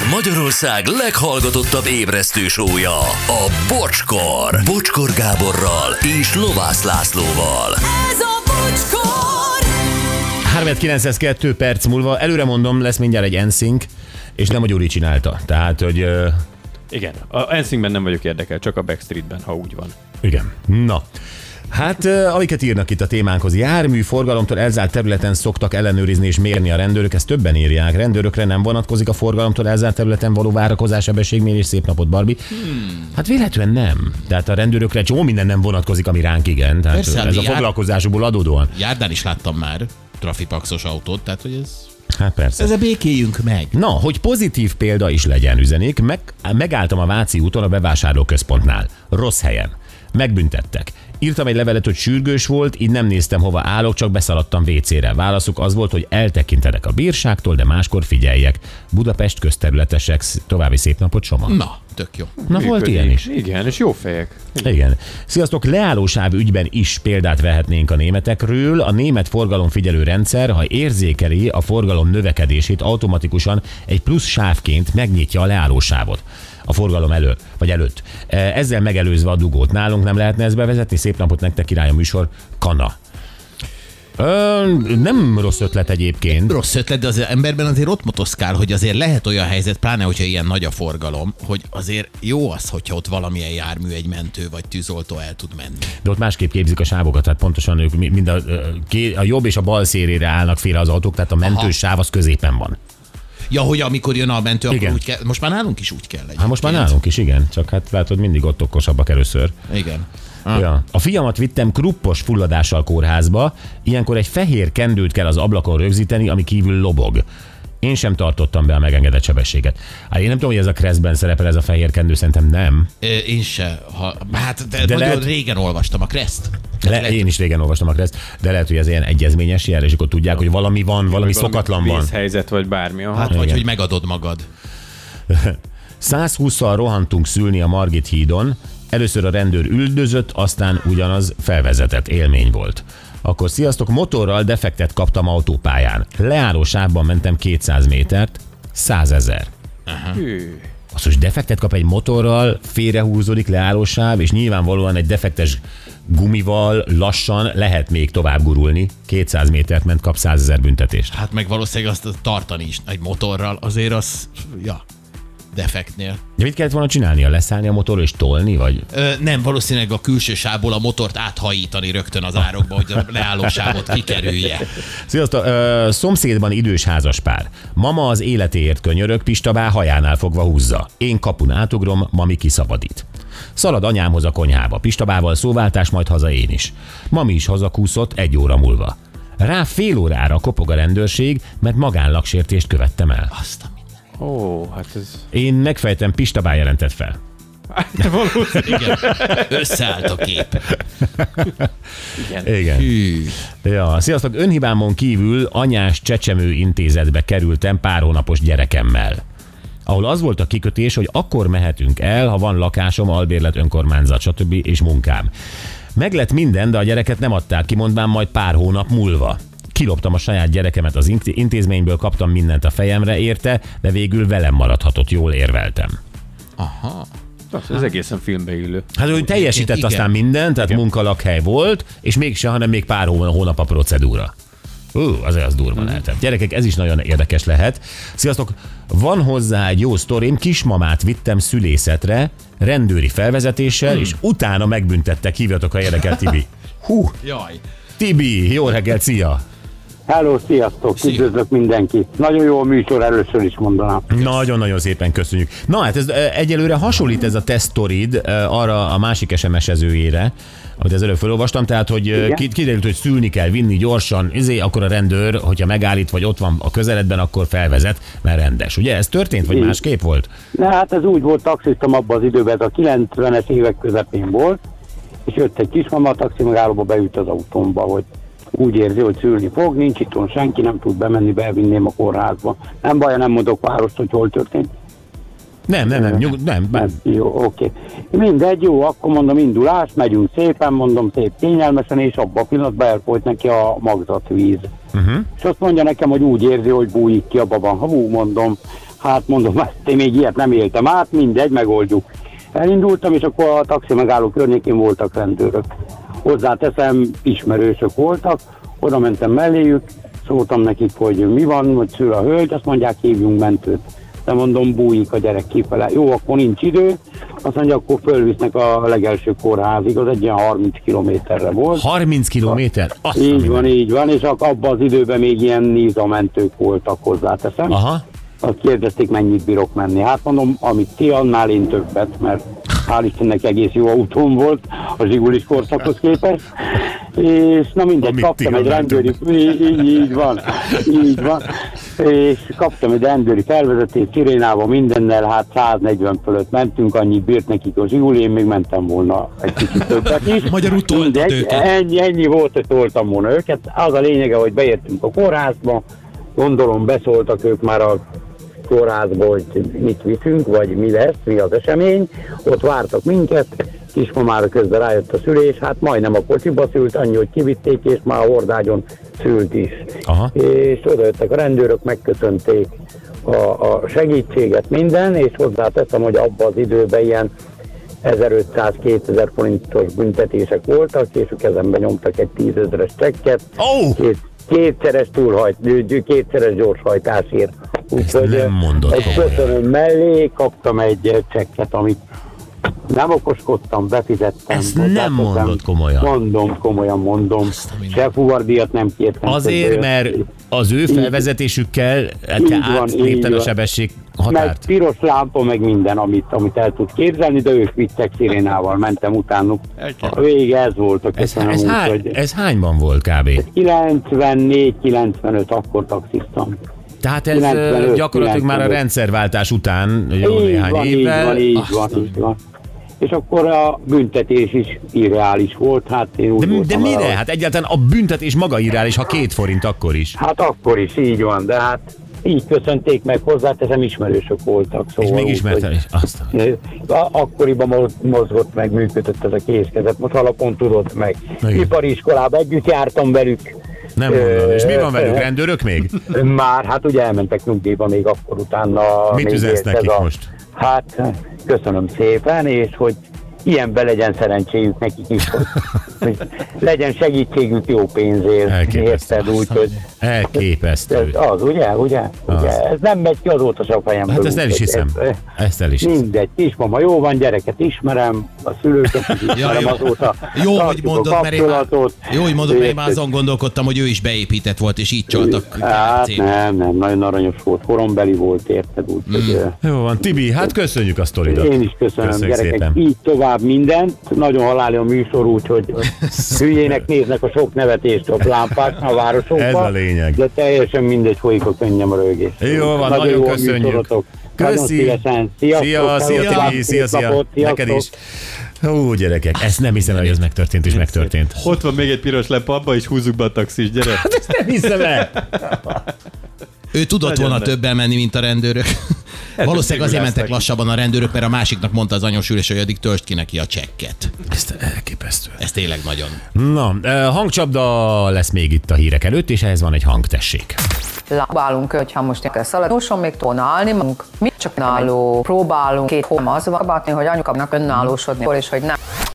Ez Magyarország leghallgatottabb ébresztő sója, a Bocskor. Bocskor Gáborral és Lovász Lászlóval. Ez a bocskor! 3902 perc múlva, előre mondom, lesz mindjárt egy NSYNC, és nem a Gyuri csinálta. Tehát, hogy ö, Igen, a Ensinkben nem vagyok érdekelt, csak a Backstreetben, ha úgy van. igen. Na. Hát, amiket írnak itt a témánkhoz. Jármű forgalomtól elzárt területen szoktak ellenőrizni és mérni a rendőrök, ezt többen írják. Rendőrökre nem vonatkozik a forgalomtól elzárt területen való várakozás, sebességmérés, szép napot, Barbie. Hmm. Hát véletlenül nem. Tehát a rendőrökre csomó minden nem vonatkozik, ami ránk igen. Tehát Persze, ez a jár- foglalkozásukból adódóan. Járdán is láttam már trafipaxos autót, tehát hogy ez... Hát persze. Ezzel békéljünk meg. Na, hogy pozitív példa is legyen üzenik, meg, megálltam a Váci úton a bevásárlóközpontnál. Rossz helyen. Megbüntettek. Írtam egy levelet, hogy sürgős volt, így nem néztem, hova állok, csak beszaladtam WC-re. Válaszuk az volt, hogy eltekintenek a bírságtól, de máskor figyeljek. Budapest közterületesek, további szép napot, Soma. Na, tök jó. Na, volt Működik. ilyen is. Igen, és jó fejek. Igen. Sziasztok, leállósáv ügyben is példát vehetnénk a németekről. A német forgalomfigyelő rendszer, ha érzékeli a forgalom növekedését, automatikusan egy plusz sávként megnyitja a leállósávot a forgalom elő, vagy előtt. E, Ezzel megelőzve a dugót. Nálunk nem lehetne ezt bevezetni. Szép napot nektek, király a műsor. Kana. Ö, nem rossz ötlet egyébként. Rossz ötlet, de az emberben azért ott motoszkál, hogy azért lehet olyan helyzet, pláne hogyha ilyen nagy a forgalom, hogy azért jó az, hogyha ott valamilyen jármű, egy mentő vagy tűzoltó el tud menni. De ott másképp képzik a sávokat, tehát pontosan ők mi- mind a, a jobb és a bal szélére állnak félre az autók, tehát a mentős sáv az középen van. Ja, hogy amikor jön a mentő, Igen. akkor úgy kell, most már nálunk is úgy kell Hát most már egyébként. nálunk is, igen, csak hát látod, mindig ott okosabbak először. Igen. Ja. A fiamat vittem kruppos fulladással kórházba, ilyenkor egy fehér kendőt kell az ablakon rögzíteni, ami kívül lobog. Én sem tartottam be a megengedett sebességet. Hát én nem tudom, hogy ez a Kreszben szerepel ez a fehér kendő, szerintem nem. Ö, Én se. Ha, hát, de, De nagyon lehet- régen olvastam a Kreszt. Le, én is régen olvastam a Kreszt, de lehet, hogy ez ilyen egyezményes jel, és akkor tudják, hogy valami van, valami szokatlan van. Vészhelyzet vagy bármi. Aha. Hát, vagy Igen. hogy megadod magad. 120-szal rohantunk szülni a Margit hídon, először a rendőr üldözött, aztán ugyanaz felvezetett élmény volt. Akkor sziasztok, motorral defektet kaptam autópályán. Leálló sávban mentem 200 métert, 100 ezer. Azt most defektet kap egy motorral, félrehúzódik leálló sáv, és nyilvánvalóan egy defektes gumival lassan lehet még tovább gurulni. 200 métert ment, kap 100 ezer büntetést. Hát meg valószínűleg azt tartani is egy motorral, azért az, ja, defektnél. De mit kellett volna csinálnia? Leszállni a motorról és tolni, vagy? Ö, nem, valószínűleg a külső sávból a motort áthajítani rögtön az árokba, hogy a leálló sávot kikerülje. Sziasztok, ö, szomszédban idős házas pár. Mama az életéért könyörög, Pistabá hajánál fogva húzza. Én kapun átugrom, mami kiszabadít. Szalad anyámhoz a konyhába, Pistabával szóváltás, majd haza én is. Mami is hazakúszott egy óra múlva. Rá fél órára kopog a rendőrség, mert magánlaksértést követtem el. Azt a. Ó, hát ez... Én megfejtem, Pistabá jelentett fel. Igen, összeállt a kép. Igen. Hű. Ja, sziasztok, önhibámon kívül anyás csecsemő intézetbe kerültem pár hónapos gyerekemmel ahol az volt a kikötés, hogy akkor mehetünk el, ha van lakásom, albérlet, önkormányzat, stb. és munkám. Meg lett minden, de a gyereket nem adták ki, mondván majd pár hónap múlva. Kiloptam a saját gyerekemet az intézményből, kaptam mindent a fejemre érte, de végül velem maradhatott, jól érveltem. Aha. Az, ez egészen filmbe illő. Hát, hogy teljesített igen. aztán mindent, tehát munkalakhely volt, és mégse, hanem még pár hó- hónap a procedúra. Ú, az az durva lehetett. Gyerekek, ez is nagyon érdekes lehet. Sziasztok, van hozzá egy jó sztorim, kismamát vittem szülészetre, rendőri felvezetéssel, és utána megbüntettek, hívjatok, ha érdekel, Tibi. Hú, Jaj. Tibi, jó reggelt, szia! Hello, sziasztok, Szia. üdvözlök mindenkit. Nagyon jó a műsor, először is mondanám. Nagyon-nagyon szépen köszönjük. Na hát ez ö, egyelőre hasonlít ez a tesztorid ö, arra a másik SMS-ezőjére, amit az előbb felolvastam, tehát hogy ö, Igen. ki- kiderült, hogy szülni kell vinni gyorsan, izé, akkor a rendőr, hogyha megállít, vagy ott van a közeledben, akkor felvezet, mert rendes. Ugye ez történt, vagy Igen. másképp volt? Na hát ez úgy volt, taxiztam abban az időben, ez a 90-es évek közepén volt, és jött egy kismama, a taxi megállóba beült az autómba, hogy úgy érzi, hogy szülni fog, nincs itthon senki, nem tud bemenni, bevinném a kórházba. Nem baj, nem mondok várost, hogy hol történt. Nem, nem, nem, nyug, nem, Nem, jó, oké. Mindegy, jó, akkor mondom indulás, megyünk szépen, mondom szép kényelmesen, és abban a pillanatban elfolyt neki a magzatvíz. Uh-huh. És azt mondja nekem, hogy úgy érzi, hogy bújik ki a baban. Ha bú, mondom, Hát mondom, hát én még ilyet nem éltem át, mindegy, megoldjuk. Elindultam, és akkor a taxi megálló környékén voltak rendőrök. Hozzáteszem, ismerősök voltak, oda mentem melléjük, szóltam nekik, hogy mi van, hogy szül a hölgy, azt mondják, hívjunk mentőt. De mondom, bújik a gyerek kifele. Jó, akkor nincs idő, azt mondja, akkor fölvisznek a legelső kórházig, az egy ilyen 30 kilométerre volt. 30 kilométer? Azt Így mindenit. van, így van, és abban az időben még ilyen nízamentők voltak hozzáteszem. Aha. Azt kérdezték, mennyit bírok menni. Hát mondom, amit ti, annál én többet, mert hál' Istennek egész jó autóm volt a zsigulis korszakhoz képest. És na mindegy, Amit kaptam egy rendőri, így, így, van, így van. És kaptam egy rendőri felvezetést, szirénával, mindennel, hát 140 fölött mentünk, annyit bírt nekik a zsiguli, én még mentem volna egy kicsit többet is. Magyarul toltad Mindegy, őket. Ennyi, ennyi volt, hogy toltam volna őket. Az a lényege, hogy beértünk a kórházba, gondolom beszóltak ők már a kórházba, hogy mit viszünk, vagy mi lesz, mi az esemény. Ott vártak minket, kismamára közben rájött a szülés, hát majdnem a kocsiba szült, annyi, hogy kivitték, és már a hordágyon szült is. Aha. És odajöttek a rendőrök, megköszönték a, a segítséget, minden, és hozzáteszem, hogy abban az időben ilyen 1500-2000 forintos büntetések voltak, és a kezembe nyomtak egy 10 ezeres csekket, Ó! két, kétszeres túlhajt, kétszeres gyorshajtásért. Úgyhogy nem mondod egy köszönöm mellé kaptam egy csekket, amit nem okoskodtam, befizettem. Ezt nem mondod komolyan. Mondom, komolyan mondom. Se fuvardiat nem kértem. Azért, mert az ő felvezetésükkel te Így így átlépted a sebesség Meg határt. piros lámpa, meg minden, amit, amit el tud képzelni, de ők vittek szirénával, mentem utánuk. A vége ez volt a Ez, ez, hány, ez hányban volt kb? 94-95 akkor taxiztam. Tehát ez 95, ö, gyakorlatilag már a 95. rendszerváltás után jó így néhány van, évvel. Így van, így van, így van. És akkor a büntetés is irreális volt, hát én úgy De, de mire? hogy- Hát egyáltalán a büntetés maga irreális, ha két forint akkor is. Hát akkor is, így van, de hát így köszönték meg hozzáteszem, ismerősök voltak. És Szóval még úgy, ismertem is. Azt. Akkoriban mo- mozgott meg, működött ez a kézkezet, most alapon tudott meg. Igen. Ipari iskolába együtt jártam velük. Nem mondom. És mi van velük? Rendőrök még? Már, hát ugye elmentek nyugdíjba még akkor utána. Mit üzensz nekik a, most? Hát, köszönöm szépen, és hogy ilyenbe legyen szerencséjük nekik is, hogy, hogy legyen segítségük jó pénzért. Érted úgy, hogy Elképesztő. ez az, ugye, ugye, Az. ugye, ez nem megy ki azóta se a fejemből. Hát ezt el is hiszem. ez- Ezt el is hiszem. Mindegy, kismama jó van, gyereket ismerem, a szülőket is ismerem jó. azóta. Jó, hogy mondod, mert én már, jó, hogy mondod, mert én már azon gondolkodtam, hogy ő is beépített volt, és így csaltak. Hát nem, nem, nagyon aranyos volt, horombeli volt, érted, úgyhogy... Mm. Jó van, Tibi, hát köszönjük a sztoridat. Én is köszönöm, Köszönjük gyerekek. szépen. Így tovább mindent. Nagyon haláli a műsor, úgyhogy hülyének néznek a sok nevetést a lámpáknál a városokban. Ez a lényeg. De teljesen mindegy, folyik a könnyem a rögés. Jó van, nagyon a köszönjük. Nagyon Köszi. Szia, szia, Tibi, szia, szia. Neked is. Ó, gyerekek, ezt nem hiszem, hogy ez megtörtént és megtörtént. Ott van még egy piros lempa, abba is húzzuk be a taxis, gyere. Ezt nem hiszem el. Ő tudott Nagyon volna nagy. többen menni, mint a rendőrök. Valószínűleg azért mentek szigorázták. lassabban a rendőrök, mert a másiknak mondta az anyós hogy addig töltsd ki neki a csekket. Ez elképesztő. Ez tényleg nagyon. Na, ö, hangcsapda lesz még itt a hírek előtt, és ehhez van egy hangtessék. Lábálunk, hogyha most neked szalad, úson még tudna állni magunk. Mi csak önálló próbálunk két az hogy anyukának önállósodni, és hogy nem.